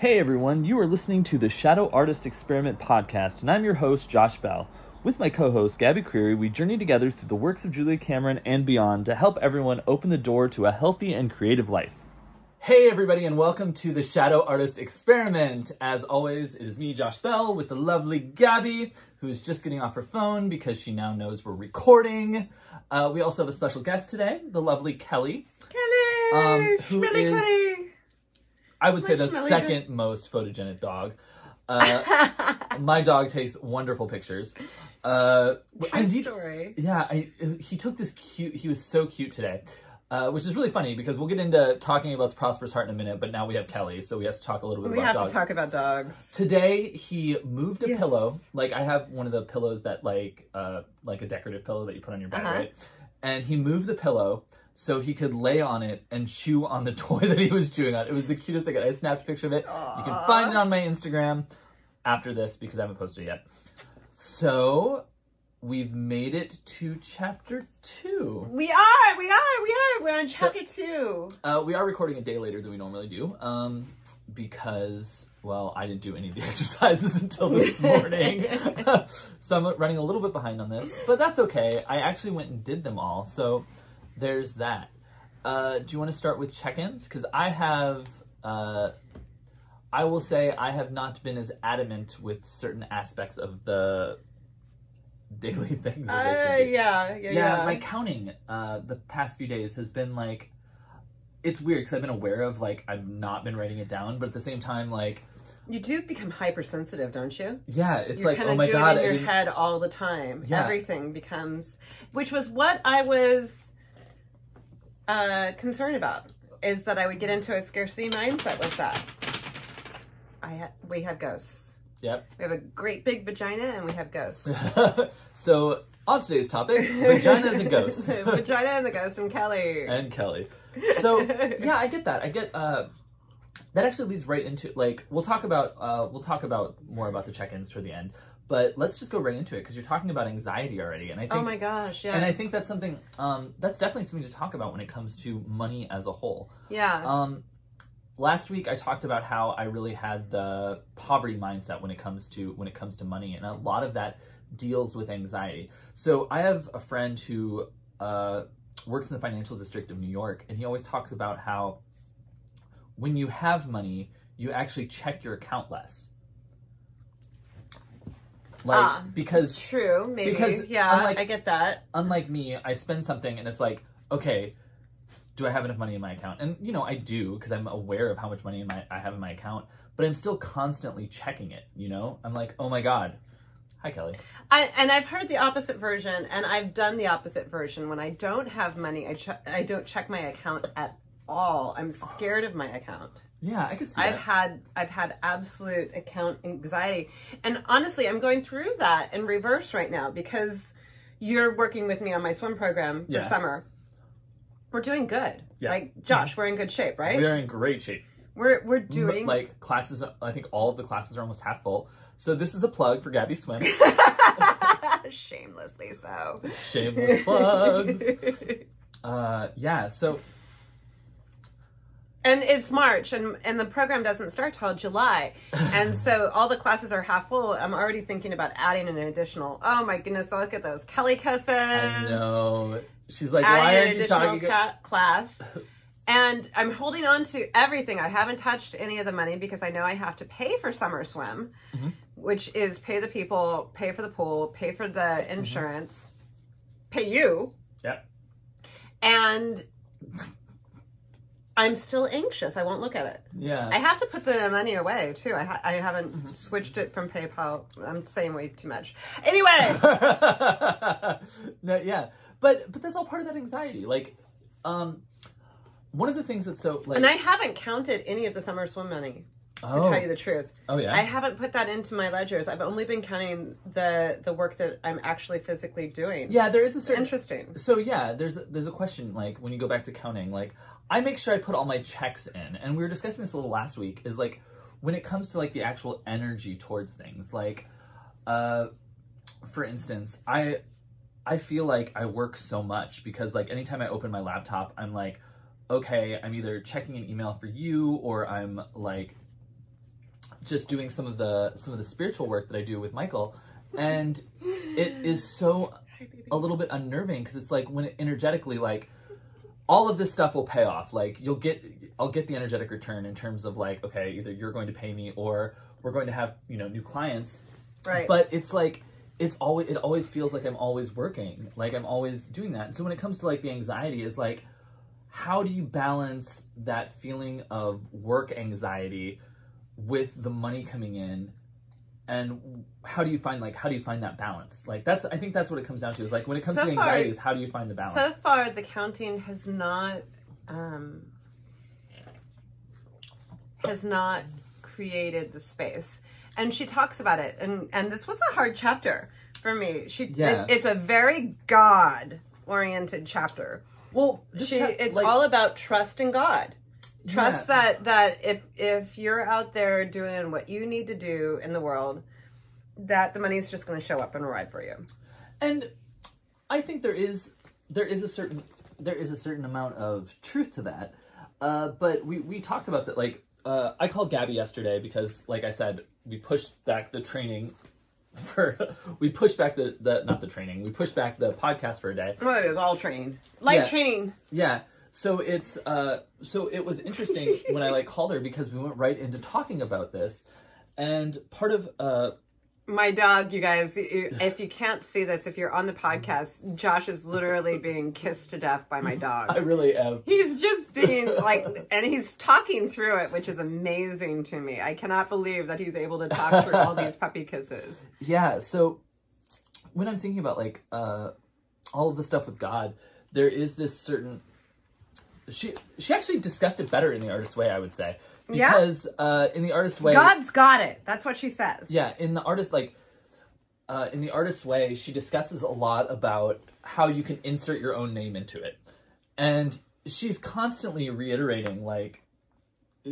Hey everyone, you are listening to the Shadow Artist Experiment podcast, and I'm your host, Josh Bell. With my co host, Gabby Creary, we journey together through the works of Julia Cameron and beyond to help everyone open the door to a healthy and creative life. Hey everybody, and welcome to the Shadow Artist Experiment. As always, it is me, Josh Bell, with the lovely Gabby, who's just getting off her phone because she now knows we're recording. Uh, we also have a special guest today, the lovely Kelly. Kelly! Um, who Schmelly is- Kelly! I would say the second most photogenic dog. Uh, my dog takes wonderful pictures. Uh, he- story. yeah, I, he took this cute. He was so cute today, uh, which is really funny because we'll get into talking about the prosperous heart in a minute. But now we have Kelly, so we have to talk a little bit We about have dogs. to talk about dogs. Today he moved a Yes. pillow. Like I have one of the pillows that like uh like a decorative pillow that you put on your bed, Uh-huh. right? And he moved the pillow so he could lay on it and chew on the toy that he was chewing on. It was the cutest thing. I snapped a picture of it. You can find it on my Instagram after this because I haven't posted it yet. So we've made it to chapter two. We are, we are, we are. We're on chapter two. Uh, we are recording a day later than we normally do, um, because well, I didn't do any of the exercises until this morning, so I'm running a little bit behind on this, but that's okay. I actually went and did them all, so there's that. Uh, do you want to start with check-ins? Because I have, uh, I will say, I have not been as adamant with certain aspects of the daily things as I Uh, should be yeah, yeah, yeah, yeah. my counting uh the past few days has been like it's weird because i've been aware of like i've not been writing it down but at the same time like you do become hypersensitive, don't you? yeah it's You're like kind oh of my doing god it I in your didn't- head all the time. Yeah. Everything becomes, which was what I was uh, concerned about, is that I would get into a scarcity mindset with that. I ha- we have ghosts. yep We have a great big vagina, and we have ghosts. so on today's topic vaginas and ghosts vagina and the ghost and Kelly. and kelly so yeah i get that i get uh that actually leads right into like we'll talk about uh we'll talk about more about the check-ins toward the end but let's just go right into it because you're talking about anxiety already and i think oh my gosh, yes. and I think that's something um, that's definitely something to talk about when it comes to money as a whole. yeah. Um, last week I talked about how I really had the poverty mindset when it comes to when it comes to money, and a lot of that deals with anxiety. So I have a friend who uh, works in the financial district of New York, and he always talks about how when you have money, you actually check your account less. Like Ah, because True, maybe. because yeah, unlike- I get that. unlike me, I spend something and it's like, okay, do I have enough money in my account? And you know, I do because I'm aware of how much money in my I have in my account, but I'm still constantly checking it, you know? I'm like, "Oh my god. Hi Kelly." I, and I've heard the opposite version, and I've done the opposite version. When I don't have money, I che- I don't check my account at all. I'm scared of my account. Yeah, I could see I've that. had I've had absolute account anxiety, and honestly, I'm going through that in reverse right now because you're working with me on my swim program for summer. We're doing good. Yeah. Like Josh, we're in good shape, right? We are in great shape. we're we're doing like classes I think all of the classes are almost half full. So this is a plug for Gabby Swim. shamelessly so. Shameless plugs. Uh yeah, so And it's March, and and the program doesn't start till July, and so all the classes are half full. I'm already thinking about adding an additional. Oh my goodness! Look at those Kelly kisses. I know. She's like, "Why aren't you talking ca- class? And I'm holding on to everything. I haven't touched any of the money because I know I have to pay for summer swim, Mm-hmm. which is pay the people, pay for the pool, pay for the Mm-hmm. insurance, pay you, Yep. and I'm still anxious. I won't look at it. Yeah. I have to put the money away too. I, ha- I haven't Mm-hmm. switched it from PayPal. I'm saying way too much. Anyway, no, yeah, but but that's all part of that anxiety. Like, um, one of the things that's so like, and I haven't counted any of the summer swim money. To oh, tell you the truth, oh yeah, I haven't put that into my ledgers. I've only been counting the the work that I'm actually physically doing. yeah. There is a certain Interesting. so yeah. There's there's a question like when you go back to counting, like I make sure I put all my checks in, and we were discussing this a little last week. Is like when it comes to like the actual energy towards things, like, uh, for instance, I I feel like I work so much because like anytime I open my laptop, I'm like, okay, I'm either checking an email for you or I'm like just doing some of the some of the spiritual work that I do with Michael, and it is so a little bit unnerving because it's like when it energetically like all of this stuff will pay off. Like you'll get I'll get the energetic return in terms of like okay either you're going to pay me or we're going to have you know new clients. Right. But it's like it's always it always feels like I'm always working like I'm always doing that. So when it comes to like the anxiety is like how do you balance that feeling of work anxiety with the money coming in and how do you find like how do you find that balance like that's i think that's what it comes down to is like when it comes So to far- anxieties how do you find the balance So far, the counting has not um, has not created the space, and she talks about it, and and this was a hard chapter for me. She Yeah. it- it's a very God oriented chapter. well She, it's like, all about trust in God. Trust Yeah. that that if if you're out there doing what you need to do in the world, that the money's just going to show up and arrive for you. and i think there is there is a certain there is a certain amount of truth to that uh, but we we talked about that like uh, i called gabby yesterday because like i said we pushed back the training for we pushed back the, the not the training we pushed back the podcast for a day Well, it is all training, life Yeah. training. Yeah. So it's uh so it was interesting when I like called her because we went right into talking about this. And part of uh My dog, you guys, if you can't see this, if you're on the podcast, Josh is literally being kissed to death by my dog. I really am He's just being like, and he's talking through it, which is amazing to me. I cannot believe that he's able to talk through all these puppy kisses. Yeah, so when I'm thinking about like uh all of the stuff with God, there is this certain she she actually discussed it better in the artist way, I would say. Yeah? Because uh in the artist way God's got it. That's what she says. Yeah, in the artist like uh, in the artist's way, she discusses a lot about how you can insert your own name into it, and she's constantly reiterating like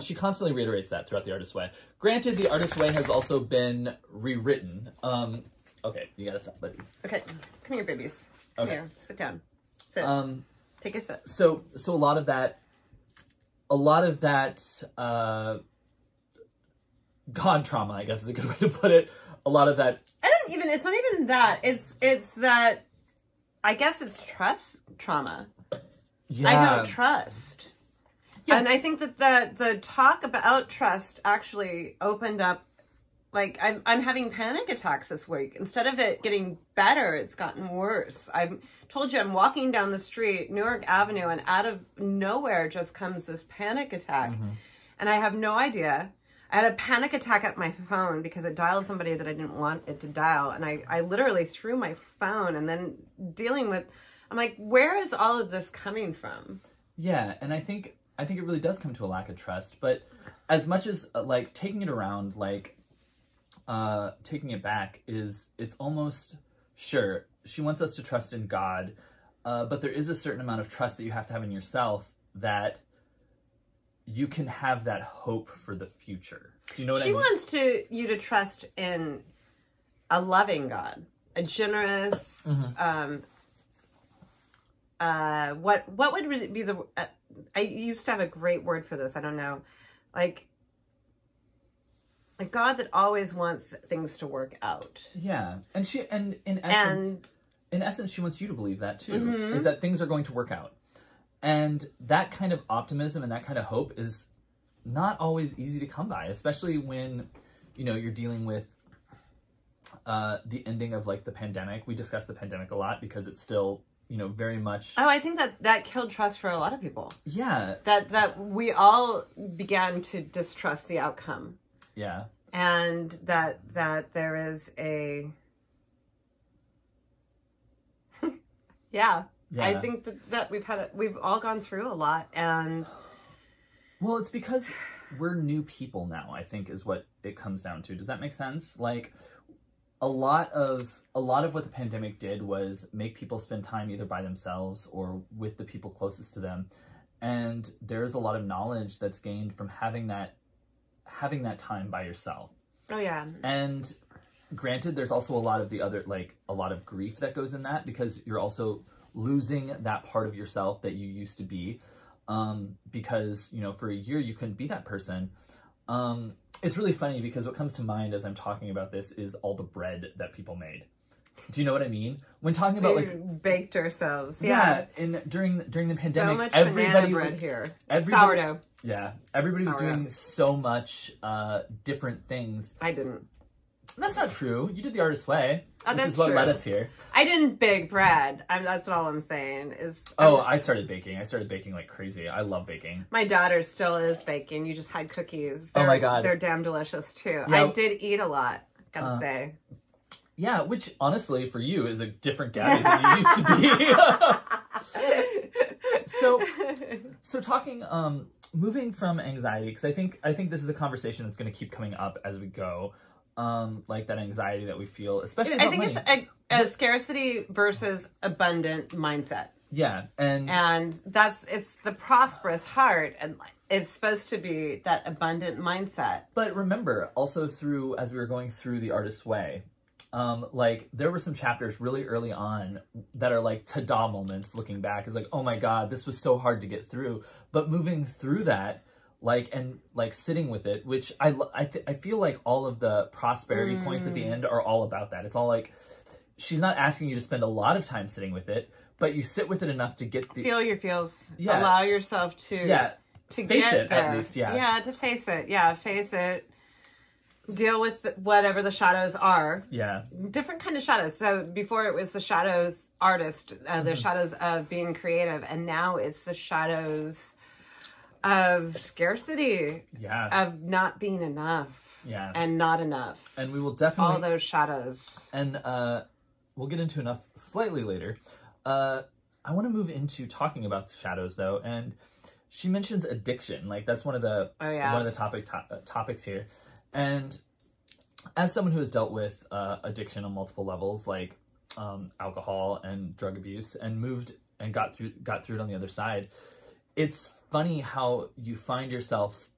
she constantly reiterates that throughout the artist's way. Granted, the artist's way has also been rewritten. Um, okay, you gotta stop, buddy. Okay, come here, babies. Come Okay. here. Sit down. Sit. Um, Take a sit. so so a lot of that, a lot of that uh, God trauma, I guess is a good way to put it. A lot of that I don't even. It's not even that. It's it's that. I guess it's trust trauma. yeah. I don't trust. Yeah. And I think that the the talk about trust actually opened up like I'm I'm having panic attacks this week. Instead of it getting better, it's gotten worse. I've told you I'm walking down the street, Newark Avenue, and out of nowhere just comes this panic attack. And I have no idea. I had a panic attack at my phone because it dialed somebody that I didn't want it to dial. And I, I literally threw my phone and then dealing with I'm like, where is all of this coming from? Yeah, and I think I think it really does come to a lack of trust. But as much as uh, like taking it around, like uh, taking it back is it's almost sure she wants us to trust in God, uh, but there is a certain amount of trust that you have to have in yourself that you can have that hope for the future. Do you know what she I mean? wants to you to trust in a loving God, a generous. Mm-hmm. Um, uh, what what would be the? Uh, I used to have a great word for this. I don't know, like a God that always wants things to work out. yeah, and she and in essence. And in essence, she wants you to believe that too, Mm-hmm. is that things are going to work out. And that kind of optimism and that kind of hope is not always easy to come by, especially when, you know, you're dealing with uh, the ending of like the pandemic. We discuss the pandemic a lot because it's still, you know, very much, oh, I think that that killed trust for a lot of people. yeah, That that we all began to distrust the outcome. Yeah, and that that there is a yeah, yeah. i think that, that we've had a, we've all gone through a lot and Well, it's because we're new people now, I think is what it comes down to. Does that make sense? Like a lot of a lot of what the pandemic did was make people spend time either by themselves or with the people closest to them. And there's a lot of knowledge that's gained from having that having that time by yourself. oh yeah And granted, there's also a lot of the other, like a lot of grief that goes in that because you're also losing that part of yourself that you used to be. Um, because, you know, for a year you couldn't be that person. Um, it's really funny because what comes to mind as I'm talking about this is all the bread that people made. Do you know what I mean? When talking about We like baked ourselves. yeah, Yeah. and during during the So pandemic, much everybody bread here. everybody- Sourdough. yeah, everybody was Sourdough. doing so much uh, different things. I didn't. That's not true. You did the artist way, Oh, which is what true. led us here. I didn't bake bread. I'm, that's all I'm saying. Is Oh, I'm- I started baking. I started baking like crazy. I love baking. my daughter still is baking. You just had cookies. Oh They're- my God. they're damn delicious too. I did eat a lot. Gotta Uh, say. Yeah, which honestly for you is a different Gabby than you used to be. so so talking um moving from anxiety because i think i think this is a conversation that's going to keep coming up as we go um like that anxiety that we feel especially I think money. it's a, a scarcity versus abundant mindset. yeah and and that's it's the prosperous heart and it's supposed to be that abundant mindset but remember also through as we were going through the artist's way um like there were some chapters really early on that are like ta-da moments looking back. Is like oh my god this was so hard to get through. But moving through that like and like sitting with it which i i, th- I feel like all of the prosperity points at the end are all about that. It's all like she's not asking you to spend a lot of time sitting with it but you sit with it enough to get the feel your feels. Yeah. allow yourself to yeah. to face get it, at least, yeah. yeah to face it. Yeah face it deal with whatever the shadows are yeah different kind of shadows so before it was the shadows artist uh, the shadows of being creative and now it's the shadows of scarcity yeah of not being enough yeah and, and not enough And we will definitely all those shadows and uh, we'll get into enough slightly later. Uh, I want to move into talking about the shadows though, and she mentions addiction. Like that's one of the Oh, yeah. one of the topic to- uh, topics here. And as someone who has dealt with uh, addiction on multiple levels, like um, alcohol and drug abuse, and moved and got through got through it on the other side, it's funny how you find yourself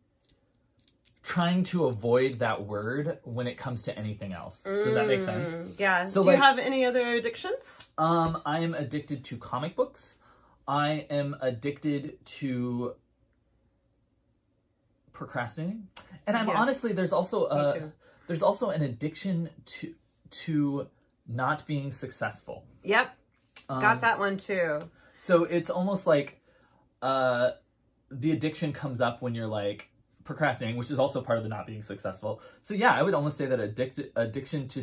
trying to avoid that word when it comes to anything else. Does that make sense? Mm, Yeah. So, Do like- you have any other addictions? Um, I am addicted to comic books. I am addicted to procrastinating, and I'm Yes. honestly there's also a there's also an addiction to to not being successful. Yep. Um, Got that one too. So it's almost like uh, the addiction comes up when you're like procrastinating, which is also part of the not being successful. So yeah, I would almost say that addic- addiction to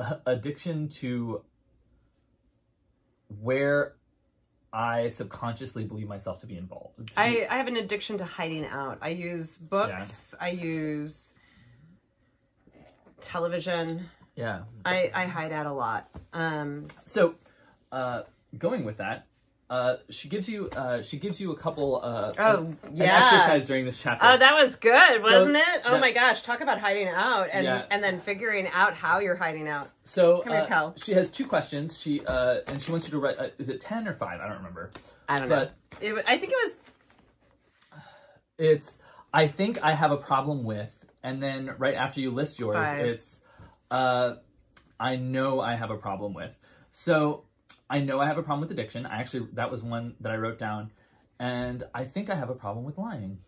uh, addiction to where I subconsciously believe myself to be involved. to I, I have an addiction to hiding out. I use books. I use television. yeah. I, I hide out a lot. Um, So uh, going with that. Uh, she gives you uh, she gives you a couple uh, Oh, an yeah. exercise during this chapter. oh, that was good, So wasn't it? Oh that- my gosh, talk about hiding out and Yeah. and then figuring out how you're hiding out. So Come here, uh, Cal. she has two questions. She uh, and she wants you to write. Uh, is it ten or five? I don't remember. I don't know. It, I think it was it's. I think I have a problem with, and then right after you list yours, Five. it's. Uh, I know I have a problem with. So I know I have a problem with addiction. I actually that was one that I wrote down, and I think I have a problem with lying.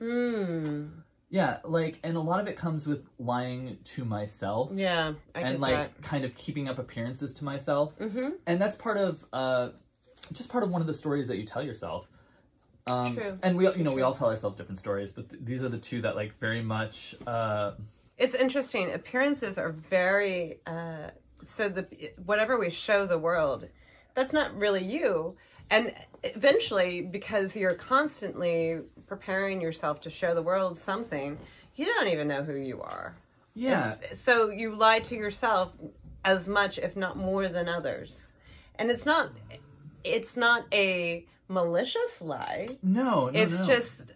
mm, Yeah, like, and a lot of it comes with lying to myself. yeah, I and like that. kind of keeping up appearances to myself Mm-hmm. and that's part of uh just part of one of the stories that you tell yourself um True. and we you know we all tell ourselves different stories but th- these are the two that like very much uh It's interesting. Appearances are very uh, so the whatever we show the world, that's not really you. And eventually, because you're constantly preparing yourself to show the world something, you don't even know who you are. yeah It's- so you lie to yourself as much, if not more, than others. And it's not it's not a malicious lie. no, no it's no. just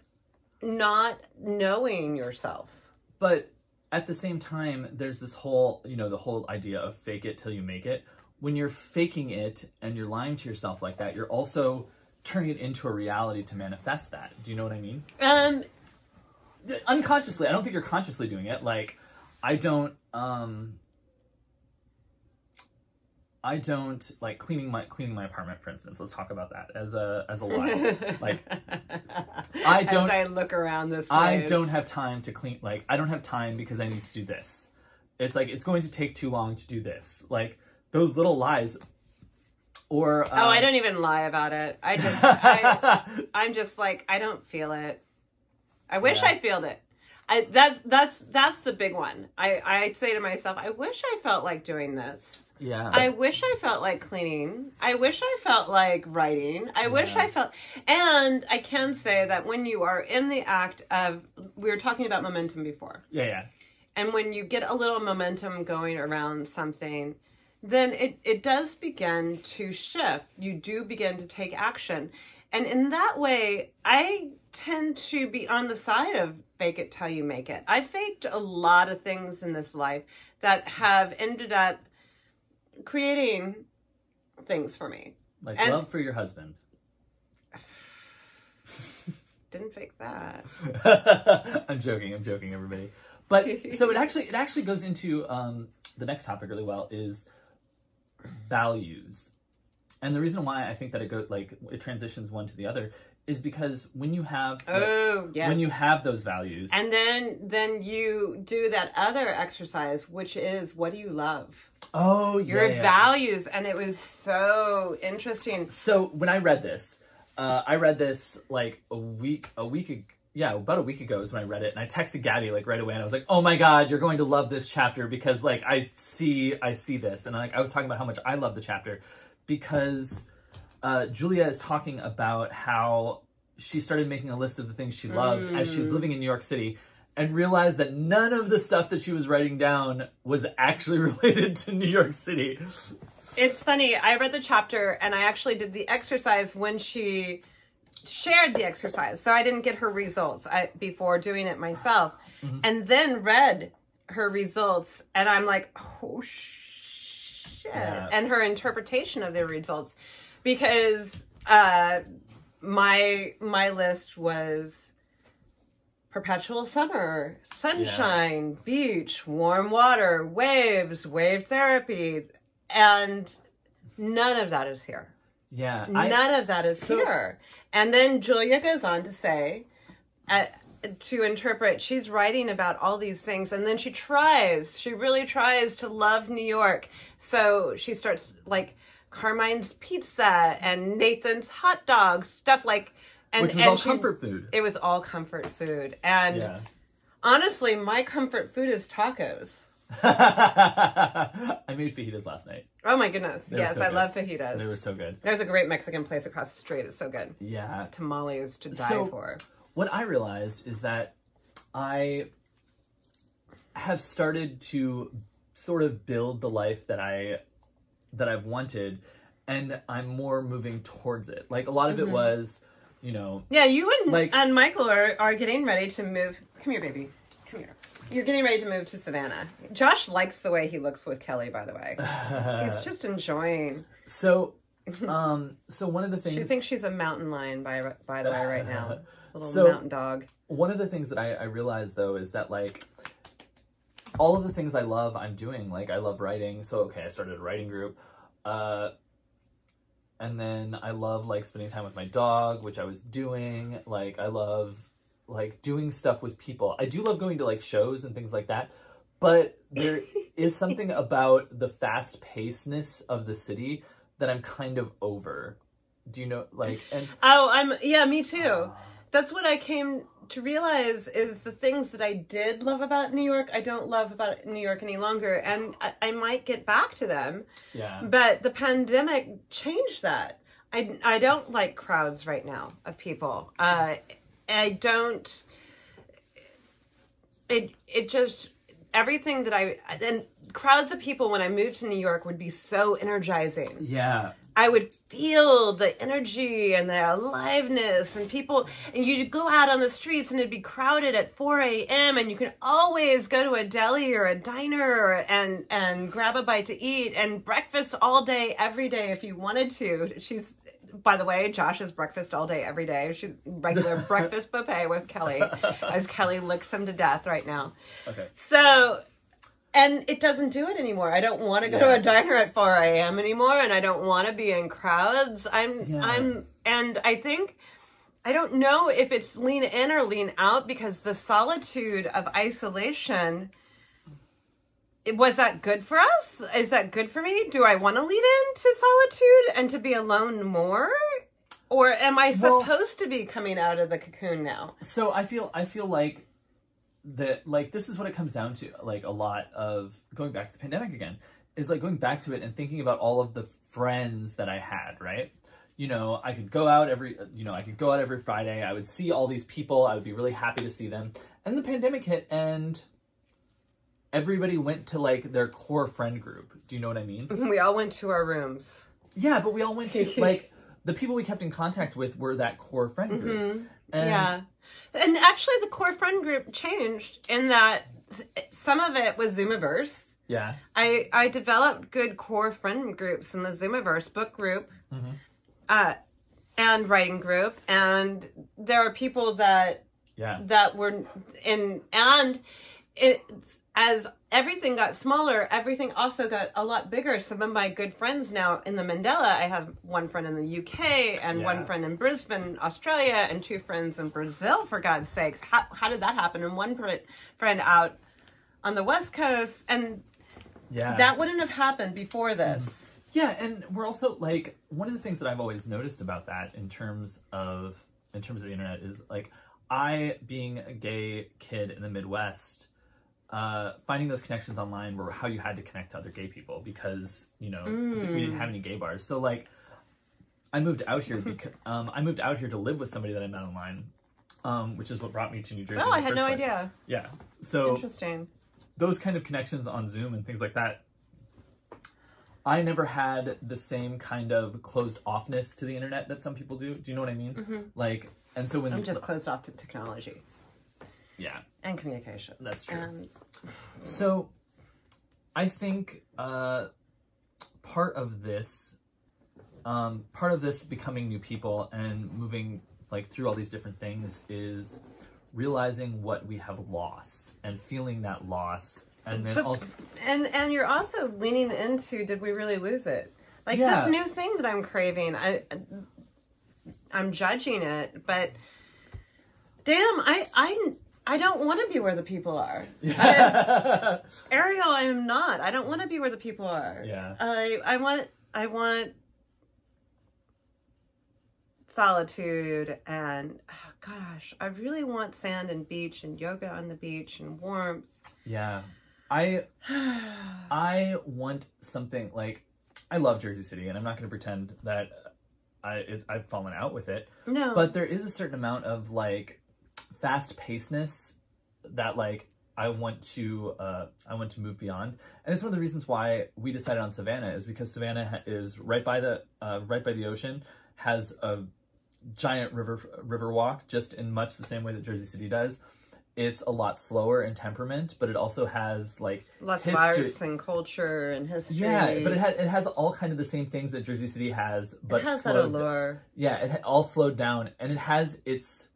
not knowing yourself. but at the same time there's this whole you know the whole idea of fake it till you make it. When you're faking it and you're lying to yourself like that you're also turning it into a reality to manifest that. Do you know what i mean? Um, unconsciously. I don't think you're consciously doing it. Like i don't um I don't like cleaning my cleaning my apartment, for instance. Let's talk about that as a as a lie. like I don't. As I look around this. I don't have time to clean. Like I don't have time because I need to do this. It's like it's going to take too long to do this. Like those little lies. Or uh, Oh, I don't even lie about it. I just, I, I'm just like, I don't feel it. I wish Yeah. I felt it. I that's that's that's the big one. I I say to myself, I wish I felt like doing this. Yeah. I wish I felt like cleaning. I wish I felt like writing. I wish I felt and I can say that when you are in the act of we were talking about momentum before. yeah, yeah. And when you get a little momentum going around something, then it, it does begin to shift. You do begin to take action. And in that way, I tend to be on the side of fake it till you make it. I faked a lot of things in this life that have ended up creating things for me. Like And- love for your husband. Didn't fake that. I'm joking. I'm joking, everybody. But so it actually it actually goes into um, the next topic really well is values, and the reason why I think that it go like it transitions one to the other is because when you have Oh, yes. when you have those values, and then then you do that other exercise, which is what do you love? Oh your yeah, yeah. values and it was so interesting So when I read this, uh, I read this like a week, a week, ag- yeah, about a week ago is when I read it, and I texted Gabby like right away, and I was like, "Oh my god, you're going to love this chapter because like I see, I see this," and like I was talking about how much I love the chapter because uh, Julia is talking about how she started making a list of the things she loved as she was living in New York City. And realized that none of the stuff that she was writing down was actually related to New York City. it's funny i read the chapter and i actually did the exercise when she shared the exercise so i didn't get her results I, before doing it myself Mm-hmm. and then read her results and i'm like oh shit Yeah. and her interpretation of the results because uh my my list was perpetual summer, sunshine, beach, warm water, waves, wave therapy, and none of that is here. Yeah, I, None of that is here. And then Julia goes on to say, uh, to interpret, she's writing about all these things, and then she tries, she really tries to love New York. So she starts like Carmine's Pizza and Nathan's hot dogs, stuff like. And, which was and all she- comfort food. It was all comfort food. And Yeah. honestly, my comfort food is tacos. I made fajitas last night. Oh my goodness. They yes, so I good. love fajitas. They were so good. There's a great Mexican place across the street. It's so good. Yeah. Tamales to die So- for. What I realized is that I have started to sort of build the life that I that I've wanted and I'm more moving towards it. Like a lot Mm-hmm. of it was, you know, Yeah, you and, Like- and Michael are, are getting ready to move. Come here, baby. Come here. You're getting ready to move to Savannah. Josh likes the way he looks with Kelly, by the way. He's just enjoying. so um so one of the things She thinks she's a mountain lion, by by the way, right now. A little So- mountain dog. one of the things that I, I realized though is that like all of the things I love I'm doing like I love writing so okay I started a writing group uh and then I love like spending time with my dog which I was doing. Like I love like doing stuff with people. I do love going to like shows and things like that but there is something about the fast pacedness of the city that I'm kind of over. Do you know like and Oh, I'm yeah, me too. Ah. That's what I came to realize is the things that I did love about New York, I don't love about New York any longer, and I, I might get back to them. yeah But the pandemic changed that. I, I don't like crowds right now of people. Uh, I don't. It it just everything that I and crowds of people when I moved to New York would be so energizing. yeah I would feel the energy and the aliveness and people and you'd go out on the streets and it'd be crowded at 4 a.m. and you can always go to a deli or a diner and and grab a bite to eat and breakfast all day every day if you wanted to. She's by the way, Josh is breakfast all day every day. She's regular breakfast buffet with Kelly as Kelly licks him to death right now. okay So and it doesn't do it anymore. I don't want to go to a diner at 4 a.m. anymore, and I don't want to be in crowds. I'm, Yeah. I'm, and I think, I don't know if it's lean in or lean out because the solitude of isolation. it- Was that good for us? Is that good for me? Do I want to lean into solitude and to be alone more? Or am I Well- supposed to be coming out of the cocoon now? So I feel I feel like that like this is what it comes down to like a lot of going back to the pandemic again is like going back to it and thinking about all of the friends that I had, right? You know, I could go out every you know, I could go out every Friday. I would see all these people. I would be really happy to see them. And the pandemic hit and everybody went to like their core friend group. Do you know what I mean? We all went to our rooms. Yeah, but we all went to like the people we kept in contact with were that core friend group. Mm-hmm. And yeah. And actually, the core friend group changed in that some of it was Zoomiverse. yeah. I, I developed good core friend groups in the Zoomiverse book group uh, and writing group. And there are people that Yeah. that were in and it as everything got smaller. Everything also got a lot bigger. Some of my good friends now in the mandela i have one friend in the uk and Yeah. one friend in brisbane australia and two friends in brazil for god's sakes. How, how did that happen? And one fri- friend out on the west coast and Yeah. that wouldn't have happened before this. Mm-hmm. Yeah, and we're also like one of the things that I've always noticed about that in terms of in terms of the internet is like I being a gay kid in the Midwest, uh, finding those connections online were how you had to connect to other gay people because you know we didn't have any gay bars. So like, I moved out here because um, I moved out here to live with somebody that I met online, um, which is what brought me to New Jersey. oh i had no place. idea Yeah, so interesting those kind of connections on Zoom and things like that. I never had the same kind of closed offness to the internet that some people do. Do you know what I mean? Like, and so when i'm just closed off to technology yeah, and communication that's true. and So, I think uh, part of this, um, part of this becoming new people and moving like through all these different things is realizing what we have lost and feeling that loss, and then But- also and and you're also leaning into did we really lose it like Yeah. this new thing that i'm craving i i'm judging it but damn i i i don't want to be where the people are. I- ariel i am not. I don't want to be where the people are. Yeah. i i want i want solitude and oh gosh i really want sand and beach and yoga on the beach and warmth. Yeah. I I want something like I love Jersey City and I'm not going to pretend that I it, I've fallen out with it, no. But there is a certain amount of like fast pacedness that like I want to uh I want to move beyond. And it's one of the reasons why we decided on Savannah is because Savannah is right by the uh right by the ocean, has a giant river river walk just in much the same way that Jersey City does. It's a lot slower in temperament, but it also has like less history- arts and culture and history. Yeah, but it has it has all kind of the same things that Jersey City has, but it has that allure. Yeah, it all slowed down, and it has its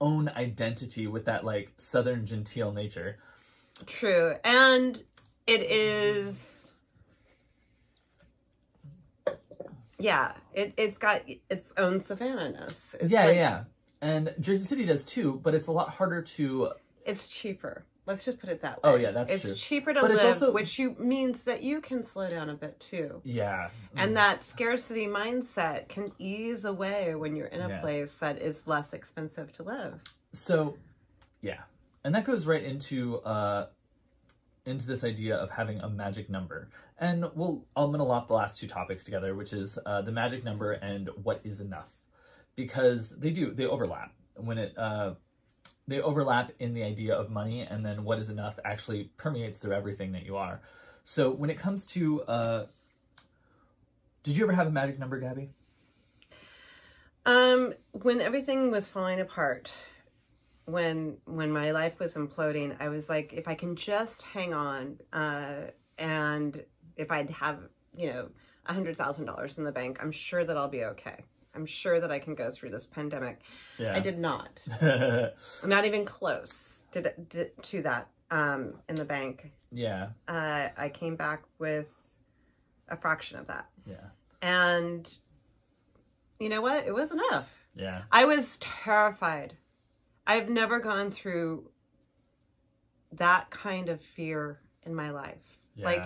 own identity with that like southern genteel nature. True, and it is. Yeah, it it's got its own Savannah-ness. It's yeah, like- yeah, and Jersey City does too, but it's a lot harder to. It's cheaper. Let's just put it that way. Oh, yeah, that's it's true. cheaper to But live, also- which you means that you can slow down a bit too. Yeah, And that scarcity mindset can ease away when you're in a Yeah. place that is less expensive to live. so yeah, and that goes right into uh into this idea of having a magic number. And we'll I'm gonna lop the last two topics together, which is uh, the magic number and what is enough, because they do they overlap when it uh, they overlap in the idea of money, and then what is enough actually permeates through everything that you are. So when it comes to uh, did you ever have a magic number, Gabby? Um, when everything was falling apart, when when my life was imploding, I was like, if I can just hang on, uh, and if I'd have, you know, a hundred thousand dollars in the bank, I'm sure that I'll be okay. I'm sure that I can go through this pandemic. Yeah, I did not. Not even close. to, to, to that um, in the bank, Yeah. uh, I came back with a fraction of that. Yeah. And you know what? It was enough. Yeah. I was terrified. I've never gone through that kind of fear in my life. Yeah. Like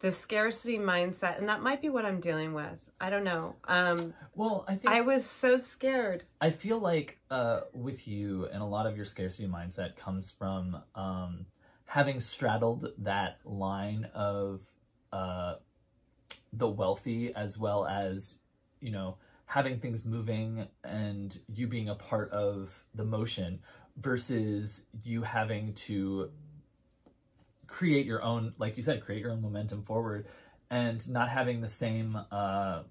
the scarcity mindset, and that might be what I'm dealing with. I don't know. Um, well, I think I was so scared. I feel like uh, with you and a lot of your scarcity mindset comes from um, having straddled that line of uh, the wealthy as well as, you know, having things moving and you being a part of the motion versus you having to create your own, like you said, create your own momentum forward and not having the same uh,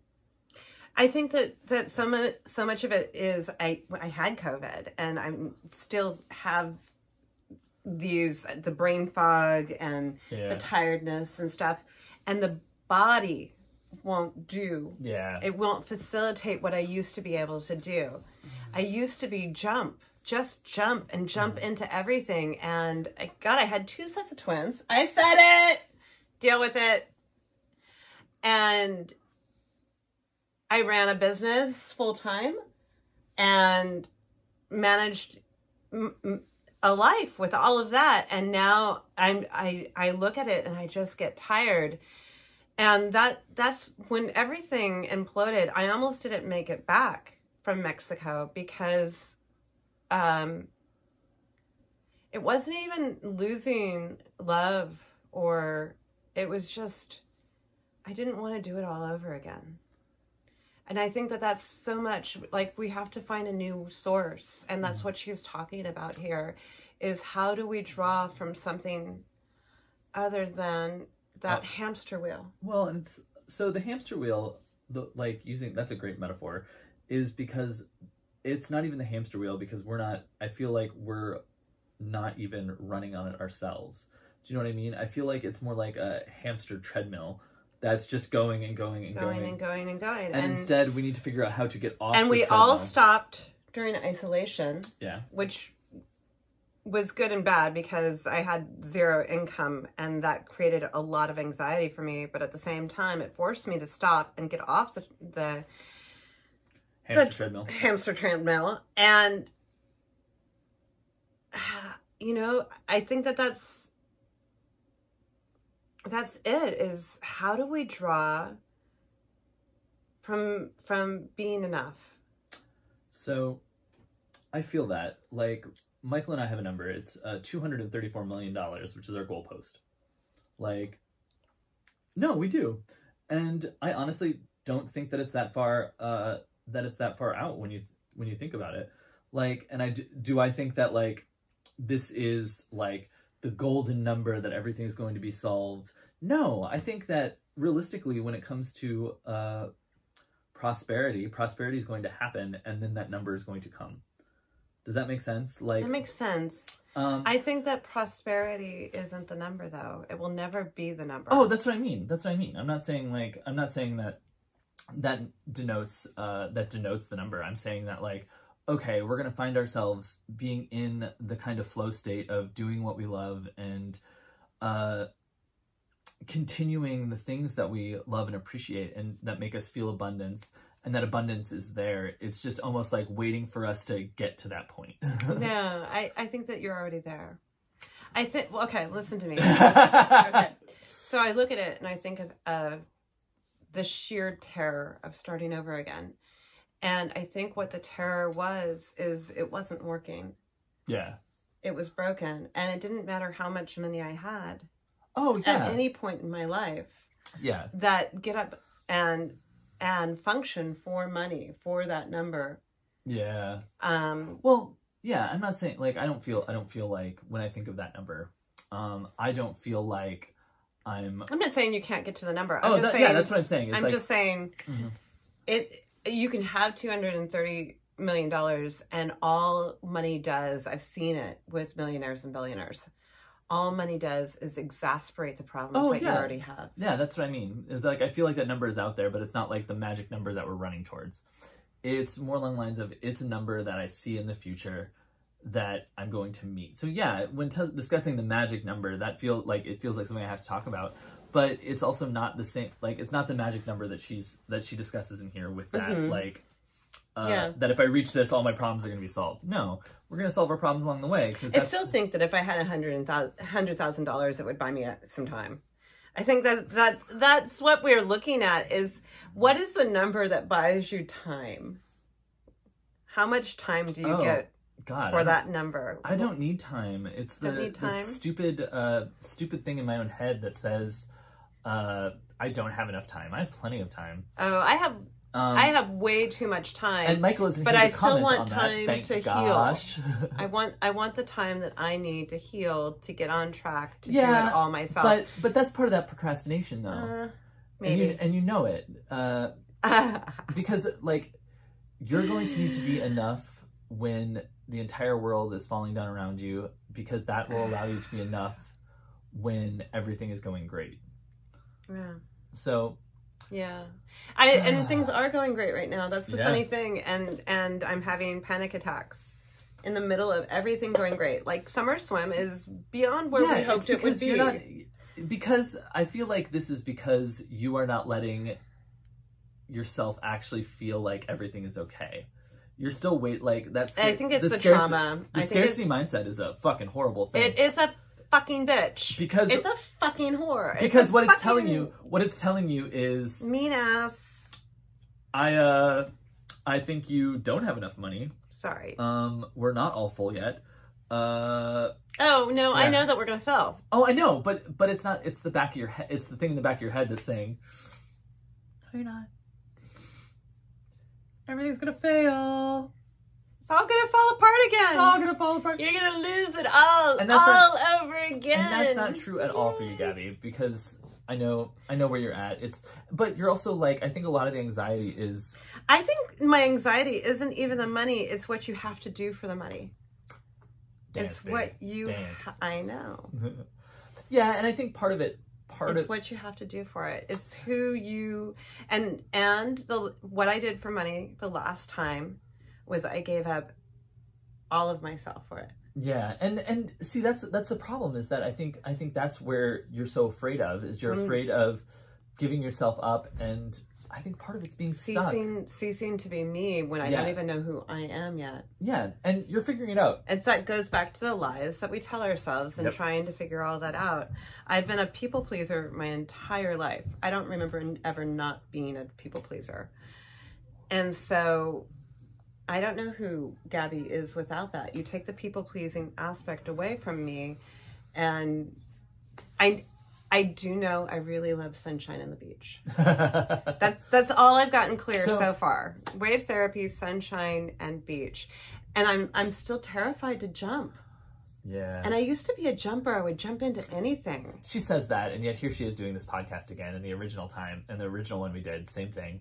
I think that that some so much of it is I I had COVID and I'm still have these the brain fog and yeah, the tiredness and stuff, and the body won't do. yeah, It won't facilitate what I used to be able to do. I used to be jump, just jump and jump mm. into everything. And I, God, I had two sets of twins. I said it. Deal with it. And I ran a business full time and managed a life with all of that. And now I'm I I look at it and I just get tired. And that that's when everything imploded. I almost didn't make it back from Mexico because um it wasn't even losing love or it was just I didn't want to do it all over again. And I think that that's so much like we have to find a new source. And that's what she's talking about here is how do we draw from something other than that Uh, hamster wheel? Well, and so the hamster wheel, the like using that's a great metaphor, is because it's not even the hamster wheel because we're not. I feel like we're not even running on it ourselves. Do you know what I mean? I feel like it's more like a hamster treadmill that's just going and going and Going going. and going and going. and, and, instead, we need to figure out how to get off. and we all stopped during isolation, Yeah, which was good and bad because I had zero income and that created a lot of anxiety for me. But at the same time, it forced me to stop and get off the, the hamster treadmill. hamster treadmill. And, you know, I think that that's that's it is how do we draw from from being enough So, I feel that like Michael and I have a number. It's uh, two hundred and thirty-four million dollars, which is our goalpost. Like, no, we do, and I honestly don't think that it's that far. Uh, that it's that far out when you when you think about it. Like, and I do, do I think that like this is like the golden number that everything is going to be solved. No, I think that realistically, when it comes to uh, prosperity, prosperity is going to happen, and then that number is going to come. Does that make sense? Like, that makes sense um, i think that prosperity isn't the number though it will never be the number oh, that's what I mean. That's what I mean. I'm not saying like I'm not saying that that denotes uh, that denotes the number. I'm saying that like okay, we're gonna find ourselves being in the kind of flow state of doing what we love and uh, continuing the things that we love and appreciate and that make us feel abundance. And that abundance is there. It's just almost like waiting for us to get to that point. no I, I think that you're already there i think well, okay listen to me okay. So I look at it and I think of uh, the sheer terror of starting over again. And I think what the terror was is it wasn't working. yeah. It was broken. And it didn't matter how much money I had Oh yeah. at any point in my life yeah. that get up and and function for money, for that number. Yeah. Um Well, yeah, I'm not saying like I don't feel I don't feel like when I think of that number, um, I don't feel like I'm I'm not saying you can't get to the number. I'm Oh just that, saying yeah, that's what I'm saying. It's I'm like just saying Mhm. it you can have 230 million dollars and all money does i've seen it with millionaires and billionaires all money does is exasperate the problems Oh, that yeah. you already have Yeah, that's what I mean. Is like I feel like that number is out there, but it's not like the magic number that we're running towards. It's more along the lines of it's a number that I see in the future that I'm going to meet. So yeah, when t- discussing the magic number, that feel like it feels like something I have to talk about. But it's also not the same. Like it's not the magic number that she's that she discusses in here with that Mhm. like. Uh, Yeah. That if I reach this, all my problems are going to be solved. No, we're going to solve our problems along the way. Because I still think that if I had a hundred hundred thousand dollars, it would buy me a- some time. I think that that that's what we're looking at is what is the number that buys you time? How much time do you Oh, get God, for that number? I don't need time. It's the, Don't the stupid, uh, stupid thing in my own head that says uh, I don't have enough time. I have plenty of time. Oh, I have Um, I have way too much time. and Michael isn't but I still want on time that. Thank to heal. I want I want the time that I need to heal to get on track to do it all myself. but but that's part of that procrastination, though. uh, and you maybe. and you know it uh, because like you're going to need to be enough when the entire world is falling down around you because that will allow you to be enough when everything is going great. yeah. So Yeah. I and things are going great right now. That's the Yeah. funny thing. And and I'm having panic attacks in the middle of everything going great. Like summer swim is beyond where we it's hoped it would be. you're not because I feel like this is because you are not letting yourself actually feel like everything is okay. You're still wait like that's I think it's the, scarci- trauma. The scarcity mindset is a fucking horrible thing. it is a fucking bitch. Because- it's a fucking whore. It's because what it's telling you what it's telling you is mean ass. I uh I think you don't have enough money. Sorry. Um we're not all full yet. Uh oh no, I know that we're gonna fail. oh I know, but but it's not it's the back of your head it's the thing in the back of your head that's saying No you're not. Everything's gonna fail. It's all gonna fall apart again. It's all gonna fall apart. You're gonna lose it all, And that's all not- over again. And that's not true at all for you, Gabby, because I know I know where you're at. It's but you're also like I think a lot of the anxiety is I think my anxiety isn't even the money; it's what you have to do for the money. dance, it's baby. what you. dance. I know. yeah, and I think part of it part It's of what you have to do for it. It's who you and and the what I did for money the last time was I gave up all of myself for it. Yeah, and and see that's that's the problem is that I think I think that's where you're so afraid of is you're Mm. afraid of giving yourself up and I think part of it's being stuck. Ceasing ceasing to be me when I Yeah. don't even know who I am yet. Yeah, and you're figuring it out. It's that goes back to the lies that we tell ourselves and Yep. trying to figure all that out. I've been a people pleaser my entire life. I don't remember ever not being a people pleaser. And so I don't know who Gabby is without that. You take the people pleasing aspect away from me and I I do know I really love sunshine and the beach. That's that's all I've gotten clear So- so, far. Wave therapy, sunshine, and beach. And I'm I'm still terrified to jump. yeah. And I used to be a jumper. I would jump into anything. she says that, and yet here she is doing this podcast again. In the original time, and the original one we did, same thing.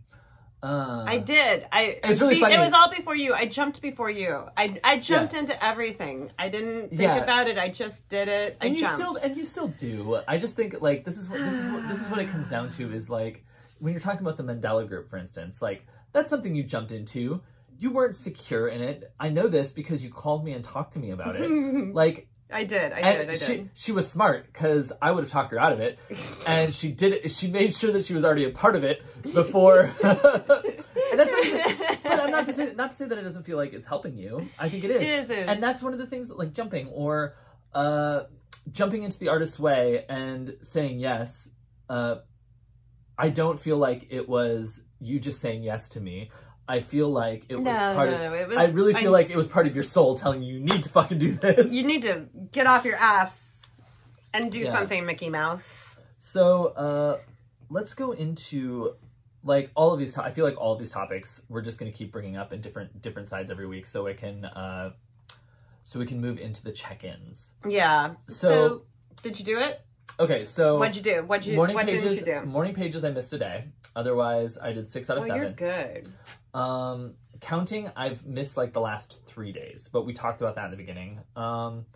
Uh, I did. I It's really be- funny. It was all before you. I jumped before you. I I jumped into everything. I didn't think Yeah. about it. I just did it. I and you jumped. still and you still do. I just think like this is what this is what this is what it comes down to is like when you're talking about the Mandela group, for instance, like that's something you jumped into. You weren't secure in it. I know this because you called me and talked to me about it. like I did. I and did. I did. she she was smart because I would have talked her out of it, and she did it. She made sure that she was already a part of it before. and that's not, but I'm not to say not to say that it doesn't feel like it's helping you. I think it is. It is, it is. and that's one of the things that like jumping or uh, jumping into the artist's way and saying yes. Uh, I don't feel like it was you just saying yes to me. I feel like it was No, part no, of. it was- I really feel I- like it was part of your soul telling you you need to fucking do this. you need to get off your ass and do Yeah. something, Mickey Mouse. So, uh, let's go into like all of these. To- I feel like all of these topics we're just going to keep bringing up in different different sides every week, so it can uh, so we can move into the check-ins. Yeah. So- did you do it? Okay, so What'd you do? What'd you? morning what pages. didn't you do? Morning pages. I missed a day. Otherwise, I did six out of Oh, 7 you're good. Um, counting, I've missed like the last three days, but we talked about that in the beginning. Um,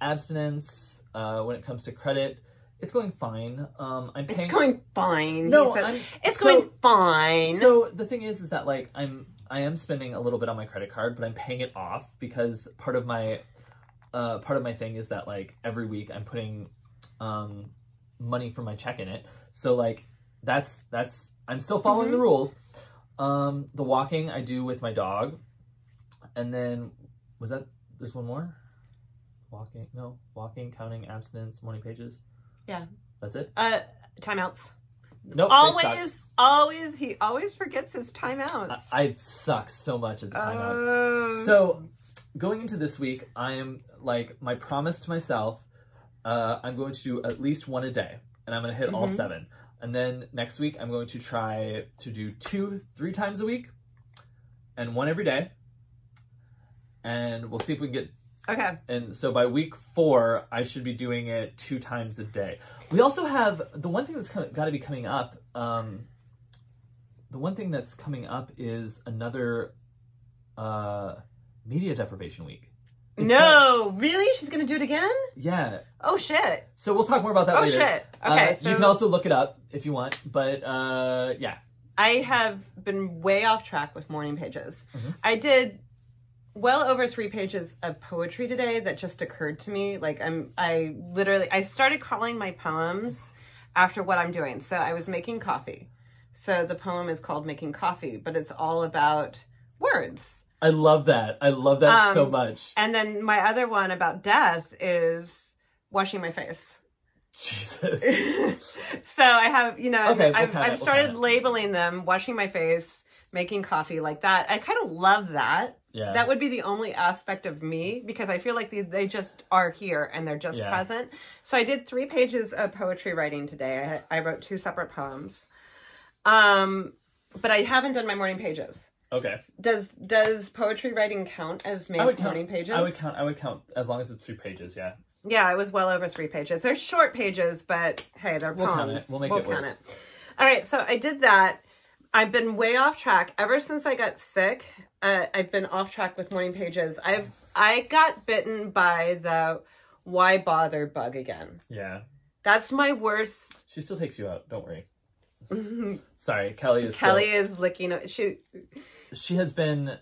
abstinence. Uh, when it comes to credit, it's going fine. Um, I'm paying. It's going fine. No, said. It's so- going fine. So the thing is, is that like I'm I am spending a little bit on my credit card, but I'm paying it off because part of my uh part of my thing is that like every week I'm putting um money from my check in it. So like that's that's I'm still following the rules. Um the walking I do with my dog. And then was that there's one more? Walking no, walking, counting, abstinence, morning pages. Yeah. That's it? Uh, timeouts. Nope. always, always, he always forgets his timeouts. I, I suck so much at the timeouts. Oh. So, going into this week, I am like my promise to myself. Uh, I'm going to do at least one a day, and I'm going to hit all Mhm. seven. And then next week, I'm going to try to do two, three times a week, and one every day. And we'll see if we can get. okay. And so by week four, I should be doing it two times a day. We also have the one thing that's got to be coming up. Um, the one thing that's coming up is another uh, media deprivation week. It's no, really? She's gonna do it again? Yeah. Oh shit! So we'll talk more about that Oh later. shit! Uh, Okay, so you can also look it up if you want, but uh, yeah. I have been way off track with morning pages. Mhm. I did well over three pages of poetry today that just occurred to me. Like I'm, I literally, I started calling my poems after what I'm doing. So I was making coffee. So the poem is called "Making Coffee," but it's all about words. I love that. I love that so Um, much. And then my other one about death is washing my face. Jesus. so I have, you know, Okay, I've, I've started labeling them, washing my face, making coffee like that. I kind of love that. Yeah. That would be the only aspect of me because I feel like they, they just are here and they're just Yeah. present. So I did three pages of poetry writing today. I, I wrote two separate poems. Um, but I haven't done my morning pages. okay. Does does poetry writing count as I ma- would count. morning pages? I would count. I would count as long as it's three pages. Yeah. Yeah, it was well over three pages. They're short pages, but hey, they're We'll poems. count it. We'll make it work. it. All right, so I did that. I've been way off track ever since I got sick. Uh, I've been off track with morning pages. I've I got bitten by the why bother bug again. Yeah. That's my worst. She still takes you out. Don't worry. Sorry, Kelly is. Kelly Still, is licking. She she has been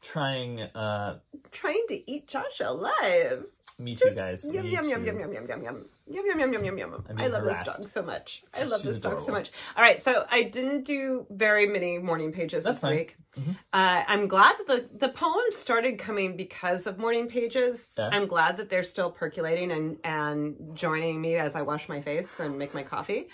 trying. Uh, trying to eat Josh alive. Me too, guys. Yum, Me yum, too. yum, yum, yum, yum, yum, yum. Yum, yum, yum, yum, yum, yum. I love harassed. this dog so much. I love She's this adorable. dog so much. All right, so I didn't do very many morning pages That's this fine. week. Mm-hmm. Uh, I'm glad that the, the poems started coming because of morning pages. Yeah. I'm glad that they're still percolating and, and joining me as I wash my face and make my coffee.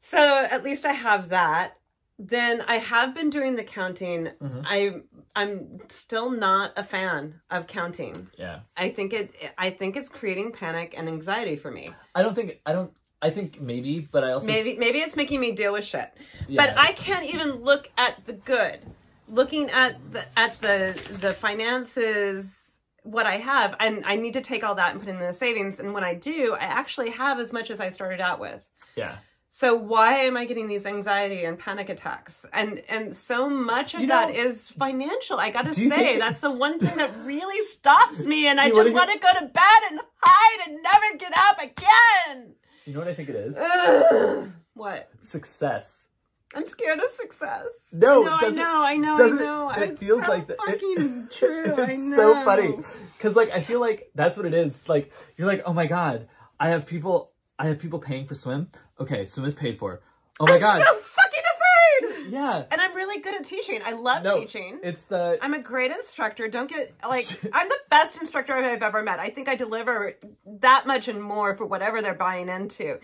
So at least I have that. Then I have been doing the counting. Mhm. I I'm still not a fan of counting. Yeah. I think it I think it's creating panic and anxiety for me. I don't think. I don't. I think maybe, but I also. Maybe maybe it's making me deal with shit. Yeah. But I can't even look at the good. Looking at the at the the finances what I have and I need to take all that and put in the savings and when I do, I actually have as much as I started out with. Yeah. So why am I getting these anxiety and panic attacks? And and so much of You that know- is financial. I gotta say think- that's the one thing that really stops me, and I just wanna go to bed and hide and never get up again. Do you know what I think it is? Ugh. What? Success. I'm scared of success. No, no, I know, I know, I it- know. it It's feels so like the- it- fucking true. I it's know. so funny because like i feel like that's what it is like you're like oh my god i have people i have people paying for swim okay swim is paid for oh my I'm god so fucking afraid. yeah And I'm really good at teaching. I love no teaching. it's the I'm a great instructor. Don't get like I'm the best instructor I've ever met. I think I deliver that much and more for whatever they're buying into.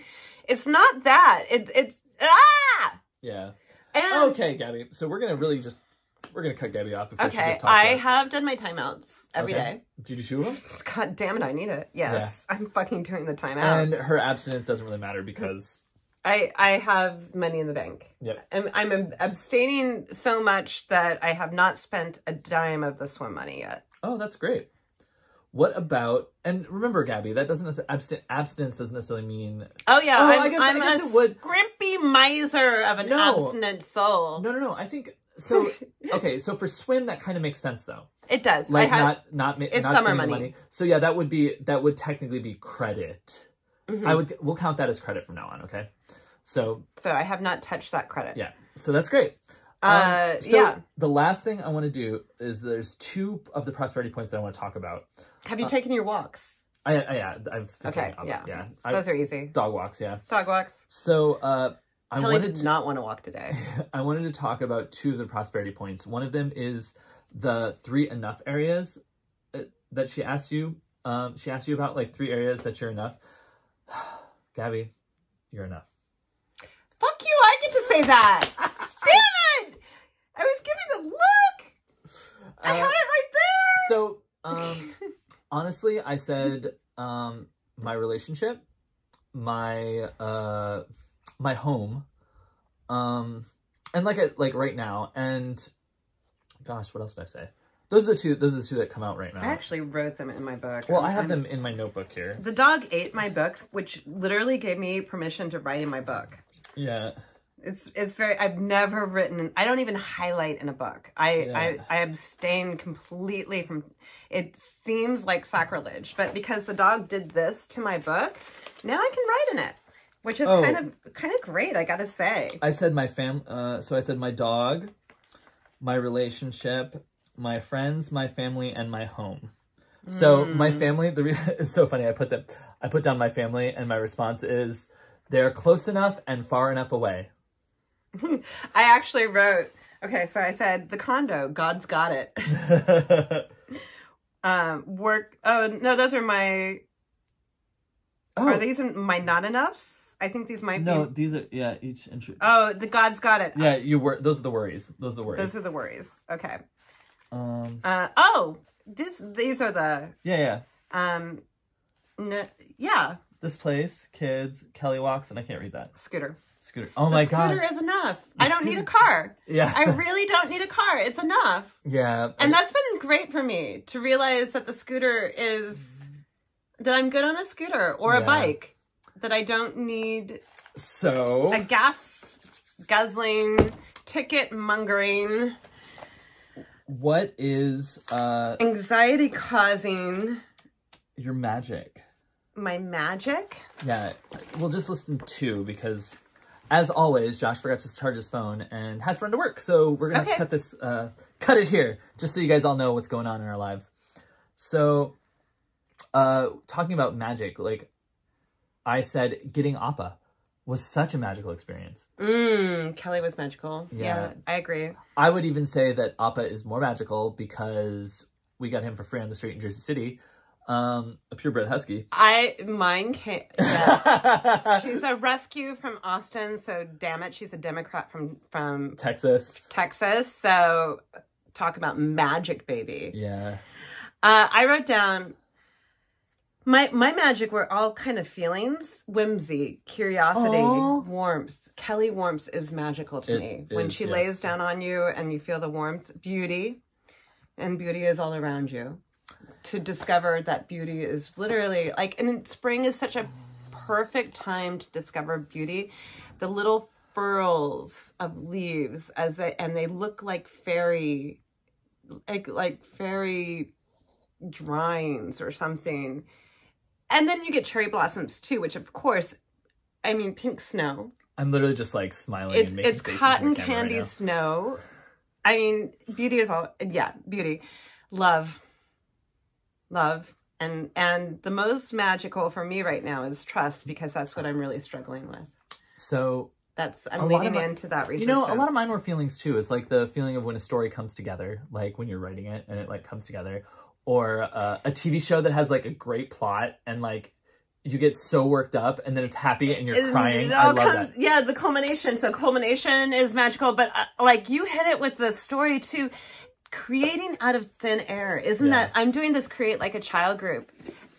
It's not that. It, it's ah. yeah And okay gabby so we're gonna really just we're gonna cut gabby off before she okay, just talks I about- have done my timeouts every day. Okay. did you do two of them God damn it, I need it. Yes, I'm fucking doing the timeouts. and her abstinence doesn't really matter because I I have money in the bank. Yep. I'm, I'm abstaining so much that I have not spent a dime of the swim money yet. oh that's great what about and remember gabby that doesn't abstin- abstinence doesn't necessarily mean Oh yeah, Oh, I'm, I guess- I'm I guess a it would- scrimpy miser of an No. abstinent soul. no no no i think so okay so for swim that kind of makes sense though It does. like I have, not not it's not summer the money. So yeah, that would be that would technically be credit. Mhm. I would we'll count that as credit from now on. Okay, so so I have not touched that credit. yeah, so that's great. Uh, Um, so yeah. the last thing I want to do is there's two of the prosperity points that I want to talk about. Have you taken your walks? I, I yeah, I've Okay, yeah. yeah. I, Those are easy. dog walks, yeah. Dog walks. So uh, I Kelly wanted did to, not want to walk today. I wanted to talk about two of the prosperity points. One of them is the three enough areas uh, that she asked you. Um, she asked you about like three areas that you're enough. Gabby, you're enough. Fuck you! I get to say that. Damn it! I was giving the look. I Uh, had it right there. So, um, honestly, I said um, my relationship, my uh, my home, um, and like a, like right now, and gosh, what else did I say? Those are the two. Those are the two that come out right now. I actually wrote them in my book. well, I'm I have them in my notebook here. The dog ate my books, which literally gave me permission to write in my book. Yeah. It's it's very. I've never written. I don't even highlight in a book. I Yeah. I, I abstain completely from. It seems like sacrilege, but because the dog did this to my book, now I can write in it, which is Oh. kind of kind of great. I gotta say. I said my fam. Uh, so I said my dog, my relationship, my friends, my family, and my home. So my family. The re- it's so funny. I put that. I put down my family, and my response is they're close enough and far enough away. I actually wrote. Okay, so I said the condo. God's got it. Um, work. Oh no, those are my. oh Are these my not enoughs? I think these might no, be. No, these are yeah each entry. Oh, the God's got it. yeah, you were. Those are the worries. Those are the worries. Those are the worries. Okay. um. Uh, oh, this these are the Yeah, yeah. um, yeah, This place, kids, Kelly walks, and I can't read that. scooter. Scooter. Oh The my scooter god. is enough. I don't need a car. Yeah. I really don't need a car. It's enough. yeah. And that's been great for me to realize that the scooter is that I'm good on a scooter or a bike. That I don't need so. a gas guzzling, ticket mongering, what is uh anxiety causing your magic? my magic. Yeah, we'll just listen to two because, as always, Josh forgot to charge his phone and has to run to work. So we're gonna have Okay. to cut this, uh, cut it here, just so you guys all know what's going on in our lives. So, uh, talking about magic, like I said, getting Appa was such a magical experience. Mmm, Kelly was magical. Yeah. Yeah. I agree. I would even say that Appa is more magical because we got him for free on the street in Jersey City, um, a purebred husky. I mine came. yeah. She's a rescue from Austin, so damn it, she's a Democrat from from Texas. Texas. So talk about magic, baby. Yeah. Uh, I wrote down my my magic were all kind of feelings: whimsy, curiosity, Aw. warmth. Kelly warmth is magical to It me. when she yes. lays down on you and you feel the warmth, beauty, and beauty is all around you. To discover that beauty is literally like, and spring is such a perfect time to discover beauty. The little furls of leaves as they and they look like fairy, like like fairy drawings or something. And then you get cherry blossoms too, which of course, I mean pink snow. I'm literally just like smiling. It's and it's cotton camera right candy snow. I mean, beauty is all yeah, beauty. Love. Love. And and the most magical for me right now is trust because that's what I'm really struggling with. So That's I'm leaning my- into that you know, a lot of mine were feelings too. It's like the feeling of when a story comes together, like when you're writing it and it like comes together, or uh, a TV show that has like a great plot and like you get so worked up and then it's happy and you're It- crying. it I love comes- that. Yeah, the culmination. So culmination is magical, but uh, like you hit it with the story too. Creating out of thin air, isn't Yeah. that? I'm doing this create like a child group,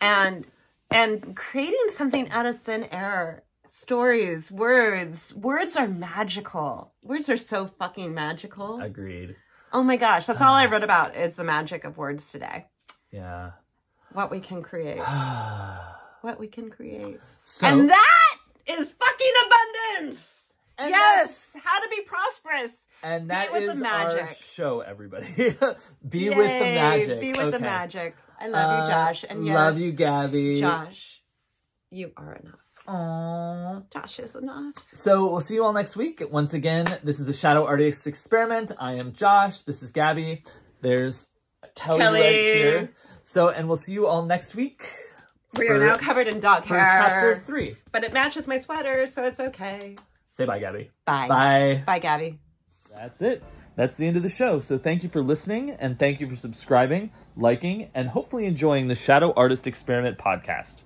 and and creating something out of thin air. Stories, words, words are magical. Words are so fucking magical. Agreed. oh my gosh, that's all I wrote about is the magic of words today. Yeah. What we can create. what we can create. So And that is fucking abundance. And yes, how to be prosperous. and that is our magic. show, everybody. Be with the magic. Be with the magic. I love Uh, you, Josh. And yes, Love you, Gabby. Josh. You are enough. Aww. Josh is enough. So we'll see you all next week. Once again, this is the Shadow Artist Experiment. I am Josh. This is Gabby. There's Kelly, Kelly. right here. So, and we'll see you all next week We are For- now covered in dog hair. chapter three. But it matches my sweater, so it's okay. Say bye, Gabby. Bye. Bye. Bye, Gabby. That's it. That's the end of the show. So thank you for listening and thank you for subscribing, liking, and hopefully enjoying the Shadow Artist Experiment podcast.